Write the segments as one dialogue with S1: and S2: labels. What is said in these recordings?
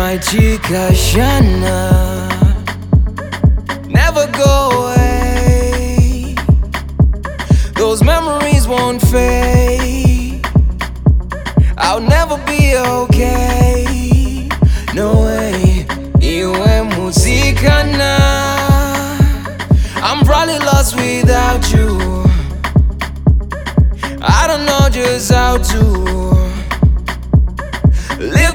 S1: my chica Shana. Never go away. Those memories won't fade. I'll never be okay. No way. Iwe muzikana. I'm probably lost without you. I don't know just how to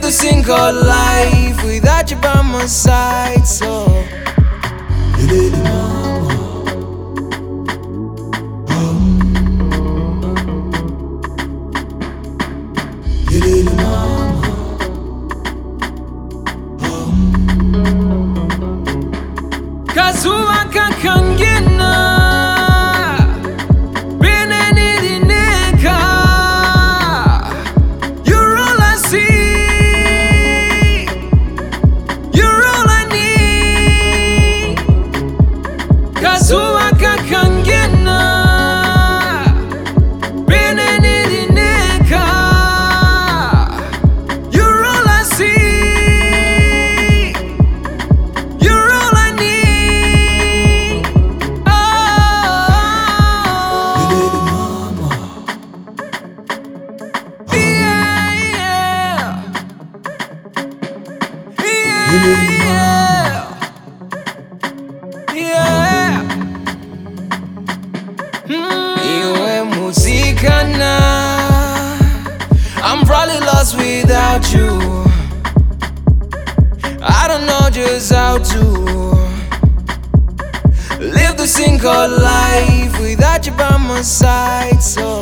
S1: the thing called life without you by my side. So, Kazuba kakangena Benenirineka yeah, yeah, yeah. Iwe. I'm probably lost without you. I don't know just how to live this thing called life without you by my side. So